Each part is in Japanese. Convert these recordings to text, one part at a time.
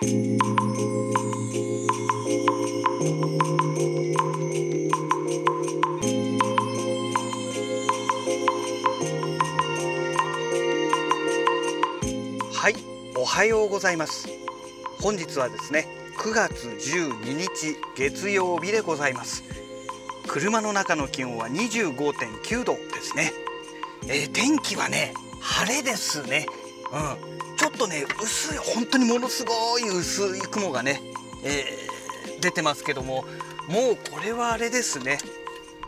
はい、おはようございます。本日はですね、9月12日月曜日でございます。車の中の気温は25.9度ですね。えー天気はね、晴れですね。うん、とね、薄い、本当にものすごい薄い雲がね、えー出てますけども、もうこれはあれですね。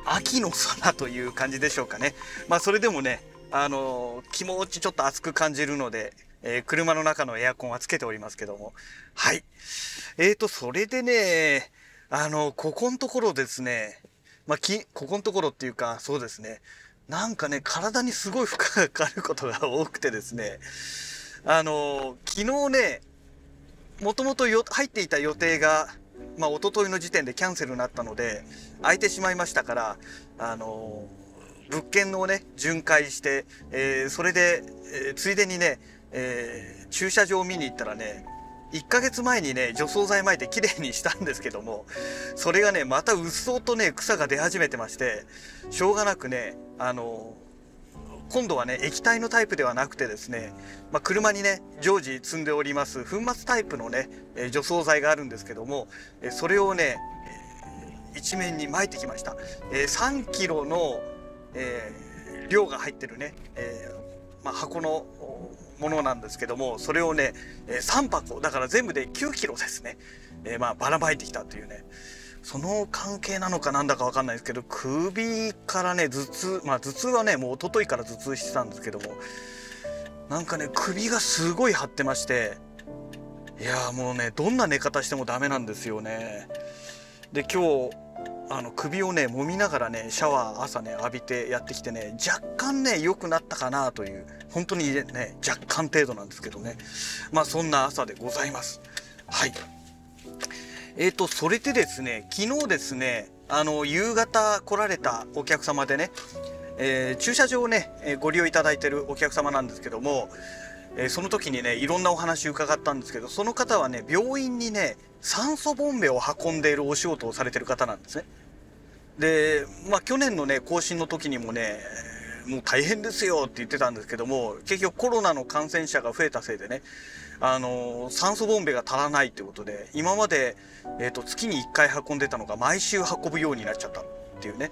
秋の空という感じでしょうかね。まあそれでもね、あの気持ちちょっと暑く感じるので、えー車の中のエアコンはつけておりますけども。はい。えーと、それでね、あの、ここのところですね、まあ、き、ここのところっていうか、そうですね、なんかね、体にすごい負荷がかかることが多くてですね、あの、昨日ね、もともと入っていた予定が、まあ、一昨日の時点でキャンセルになったので、空いてしまいましたから、あの、物件をね、巡回して、えーそれで、えーついでにね、えー駐車場を見に行ったらね、1ヶ月前にね、除草剤撒いてきれいにしたんですけども、それがね、またうっそうとね、草が出始めてまして、しょうがなくね、あの、今度はね、液体のタイプではなくてですね、まあ、車にね、常時積んでおります、粉末タイプのね、除草剤があるんですけども、それをね、一面に撒いてきました。3キロの、えー量が入ってるね、えーまあ、箱のものなんですけどもそれをね、3箱だから全部で9キロですね、えーまあばらまいてきたというねその関係なのかなんだかわかんないですけど首からね頭痛まあ頭痛はねもう一昨日から頭痛してたんですけどもなんかね首がすごい張ってましていやーもうねどんな寝方してもダメなんですよね。で今日あの首をね揉みながらねシャワー朝ね浴びてやってきてね若干ね良くなったかなという本当にね若干程度なんですけどね。まあそんな朝でございます。はい。えーとそれでですね昨日ですねあの夕方来られたお客様でね、えー駐車場をね、えご利用いただいてるお客様なんですけども、えーその時にねいろんなお話伺ったんですけどその方はね病院にね酸素ボンベを運んでいるお仕事をされてる方なんですね。でまあ去年のね更新の時にもねもう大変ですよって言ってたんですけども結局コロナの感染者が増えたせいでねあの酸素ボンベが足らないってことで今まで、えー、と月に1回運んでたのが毎週運ぶようになっちゃったっていうね。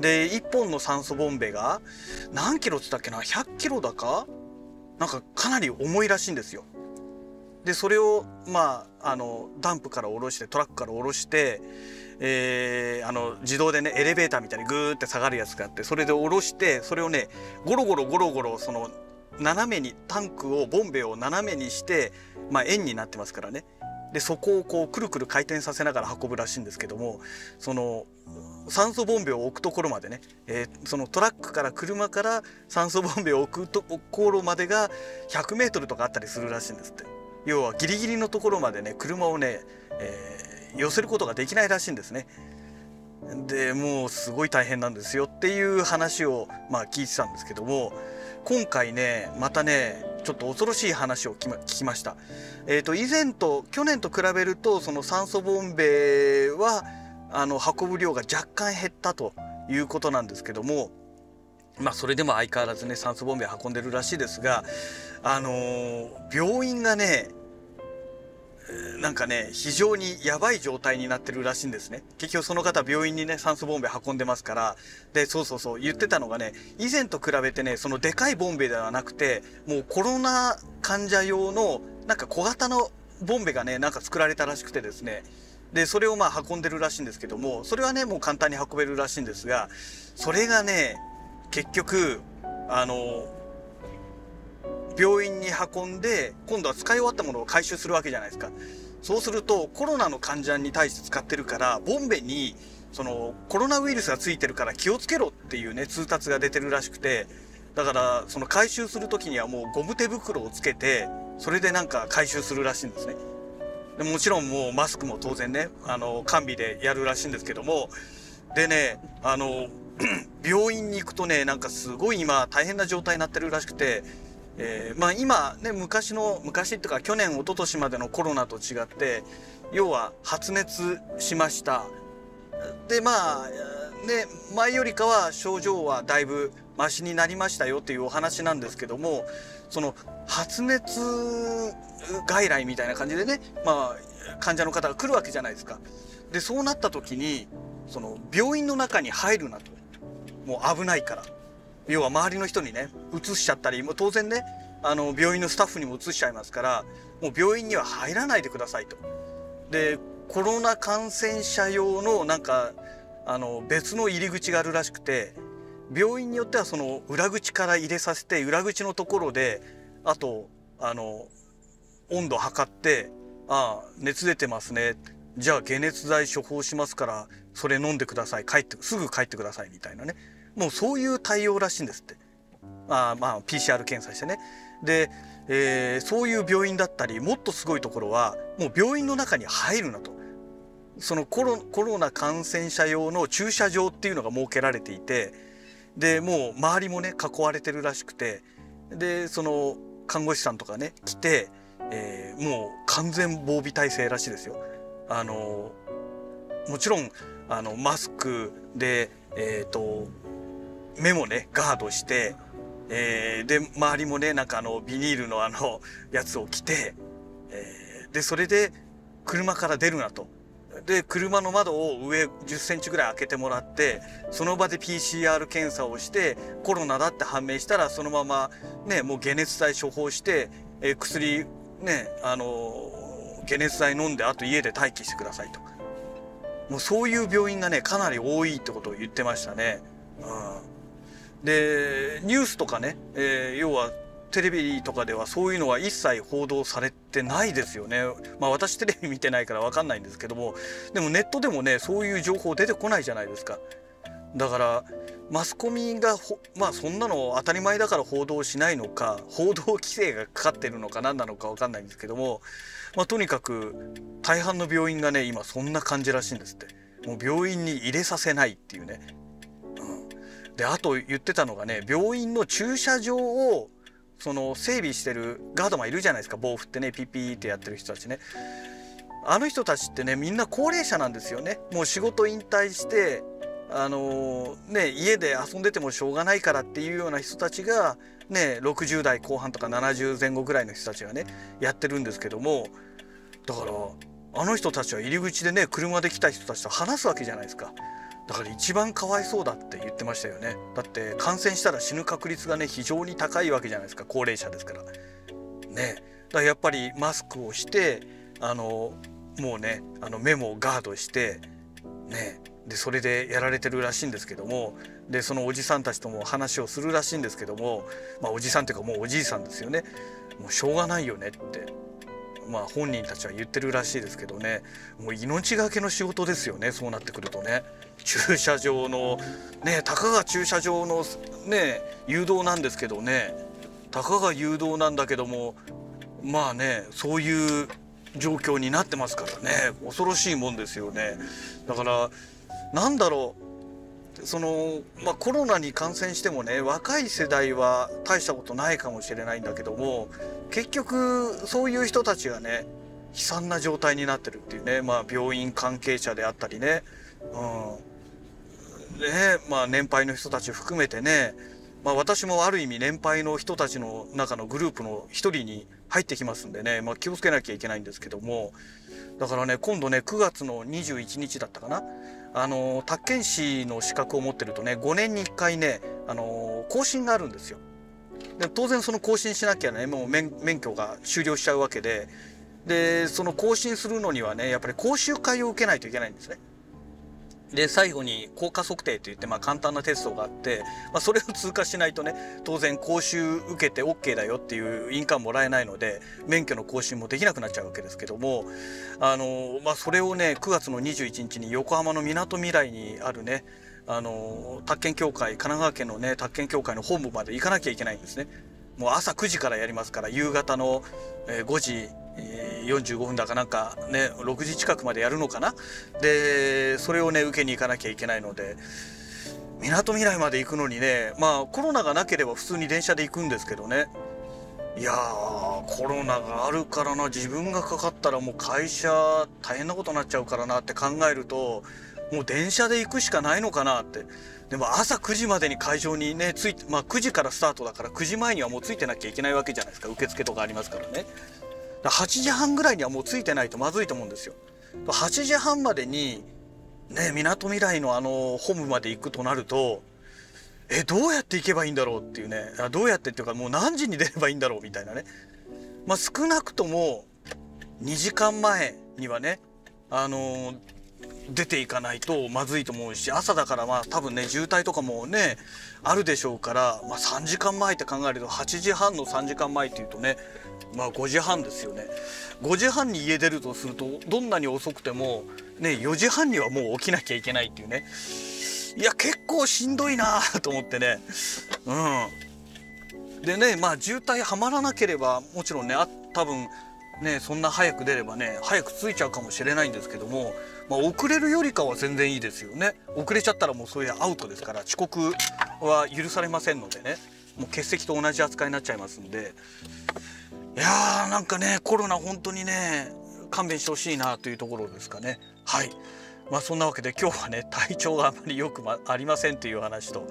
で1本の酸素ボンベが何キロっつったっけな？100キロだか？なんかかなり重いらしいんですよ。でそれをまああのダンプから下ろしてトラックから下ろして、えーあの自動でねエレベーターみたいにグーって下がるやつがあってそれで下ろしてそれをねゴロゴロゴロゴロその斜めにタンクをボンベを斜めにして、まあ、円になってますからね。でそこをこうくるくる回転させながら運ぶらしいんですけどもその酸素ボンベを置くところまでね、えーそのトラックから車から酸素ボンベを置くところまでが100メートルとかあったりするらしいんですって。要はギリギリのところまでね車をね、えー寄せることができないらしいんですね。でもうすごい大変なんですよっていう話をまあ聞いてたんですけども今回ねまたねちょっと恐ろしい話を聞きました。えー、と以前と去年と比べるとその酸素ボンベはあの運ぶ量が若干減ったということなんですけどもまあそれでも相変わらずね酸素ボンベ運んでるらしいですがあのー病院がねなんかね非常にやばい状態になってるらしいんですね。結局その方病院にね酸素ボンベ運んでますから。でそうそうそう言ってたのがね以前と比べてねそのでかいボンベではなくてもうコロナ患者用のなんか小型のボンベがねなんか作られたらしくてですね。でそれをまあ運んでるらしいんですけどもそれはねもう簡単に運べるらしいんですがそれがね結局あの病院に運んで今度は使い終わったものを回収するわけじゃないですか。そうするとコロナの患者に対して使ってるからボンベにそのコロナウイルスがついてるから気をつけろっていうね通達が出てるらしくてだからその回収する時にはもうゴム手袋をつけてそれでなんか回収するらしいんですね。でもちろんもうマスクも当然ねあの完備でやるらしいんですけどもでねあの 病院に行くとねなんかすごい今大変な状態になってるらしくて、えー、まあ、今ね昔の昔っていうか去年一昨年までのコロナと違って要は発熱しました。でまあね前よりかは症状はだいぶマシになりましたよっていうお話なんですけどもその発熱外来みたいな感じでねまあ患者の方が来るわけじゃないですか。でそうなった時にその病院の中に入るなと。もう危ないから。要は周りの人にね移しちゃったりもう当然ねあの病院のスタッフにも移しちゃいますからもう病院には入らないでくださいと。でコロナ感染者用のなんかあの別の入り口があるらしくて病院によってはその裏口から入れさせて裏口のところであとあの温度測って「ああ熱出てますね」じゃあ解熱剤処方しますからそれ飲んでください。帰ってすぐ帰ってくださいみたいなね。もうそういう対応らしいんですって。あまあ PCR 検査してね。で、えー、そういう病院だったりもっとすごいところはもう病院の中に入るなと。そのコロコロナ感染者用の駐車場っていうのが設けられていてでもう周りもね囲われてるらしくてでその看護師さんとかね来て、えー、もう完全防備体制らしいですよ。あのもちろんあのマスクで、えーと、目もねガードして、えー、で周りもねなんかあのビニールのあのやつを着て、えー、でそれで車から出るなと。で車の窓を上10センチぐらい開けてもらってその場で PCR 検査をしてコロナだって判明したらそのままねもう解熱剤処方して、えー、薬ねあの解熱剤飲んであと家で待機してくださいともうそういう病院がねかなり多いってことを言ってましたね。でニュースとかね、えー、要はテレビとかではそういうのは一切報道されてないですよね。まあ私テレビ見てないから分かんないんですけどもでもネットでもねそういう情報出てこないじゃないですか。だからマスコミがまあそんなの当たり前だから報道しないのか報道規制がかかってるのか何なのか分かんないんですけども、まあ、とにかく大半の病院がね今そんな感じらしいんですってもう病院に入れさせないっていうね、であと言ってたのがね病院の駐車場をその整備してるガードマンいるじゃないですか。棒振ってねピピーってやってる人たちね。あの人たちってねみんな高齢者なんですよね。もう仕事引退してあのね家で遊んでてもしょうがないからっていうような人たちがね60代後半とか70前後ぐらいの人たちがねやってるんですけども。だからあの人たちは入り口でね車で来た人たちと話すわけじゃないですか。だから一番かわいそうだって言ってましたよね。だって感染したら死ぬ確率がね非常に高いわけじゃないですか高齢者ですから。ね。だからやっぱりマスクをしてあのもうねあの目もガードしてね。でそれでやられてるらしいんですけどもでそのおじさんたちとも話をするらしいんですけども、まあ、おじさんっていうかもうおじいさんですよね。もうしょうがないよねって。まあ本人たちは言ってるらしいですけどね。もう命がけの仕事ですよね。そうなってくるとね。駐車場のねたかが駐車場のね誘導なんですけどね。たかが誘導なんだけどもまあねそういう状況になってますからね。恐ろしいもんですよね。だからなんだろう。その、まあ、コロナに感染してもね若い世代は大したことないかもしれないんだけども結局そういう人たちがね悲惨な状態になってるっていうね、まあ、病院関係者であったりね,、うん、ねまあ、年配の人たち含めてね、まあ、私もある意味年配の人たちの中のグループの一人に入ってきますんでね、まあ、気をつけなきゃいけないんですけどもだからね今度ね9月の21日だったかなあの宅建士の資格を持ってるとね5年に1回ねあの更新があるんですよ。で当然その更新しなきゃねもう免許が終了しちゃうわけででその更新するのにはねやっぱり講習会を受けないといけないんですね。で最後に効果測定といって、まあ、簡単なテストがあって、まあ、それを通過しないとね当然講習受けて OK だよっていう印鑑もらえないので免許の更新もできなくなっちゃうわけですけどもあの、まあ、それをね9月の21日に横浜のみなとみらいにあるねあの宅建協会神奈川県のね宅建協会の本部まで行かなきゃいけないんですね。もう朝9時からやりますから夕方の5時45分だかなんかね6時近くまでやるのかな？でそれをね受けに行かなきゃいけないのでみなとみらいまで行くのにねまあコロナがなければ普通に電車で行くんですけどね。いやーコロナがあるからな。自分がかかったらもう会社大変なことになっちゃうからなって考えるともう電車で行くしかないのかなって。でも朝9時までに会場にねついまあ9時からスタートだから9時前にはもうついてなきゃいけないわけじゃないですか。受付とかありますからね。だ8時半ぐらいにはもうついてないとまずいと思うんですよ。8時半までにねみなとみらいのあのホームまで行くとなるとえどうやって行けばいいんだろうっていうねどうやってっていうかもう何時に出ればいいんだろうみたいなね。まあ少なくとも2時間前にはねあのー、出ていかないとまずいと思うし朝だからまあ多分ね渋滞とかもねあるでしょうから、まあ、3時間前って考えると8時半の3時間前っていうとねまあ5時半ですよね。5時半に家出るとするとどんなに遅くてもね4時半にはもう起きなきゃいけないっていうね。いや結構しんどいなと思ってね。うん。でねまあ渋滞はまらなければもちろんねあ多分ねそんな早く出ればね早く着いちゃうかもしれないんですけども、まあ、遅れるよりかは全然いいですよね。遅れちゃったらもうそういうアウトですから遅刻は許されませんのでね。もう欠席と同じ扱いになっちゃいますんで。いやーなんかねコロナ本当にね勘弁してほしいなというところですかね。はい。まあそんなわけで今日はね体調があまりよくありませんという話と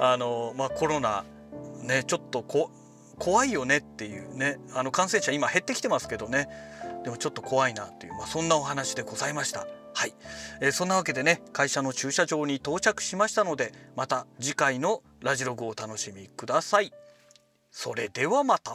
あのまあコロナねちょっとこ怖いよねっていうね。あの感染者今減ってきてますけどね。でもちょっと怖いなっていう、まあ、そんなお話でございました。はい、えー、そんなわけでね会社の駐車場に到着しましたのでまた次回のラジログをお楽しみください。それではまた。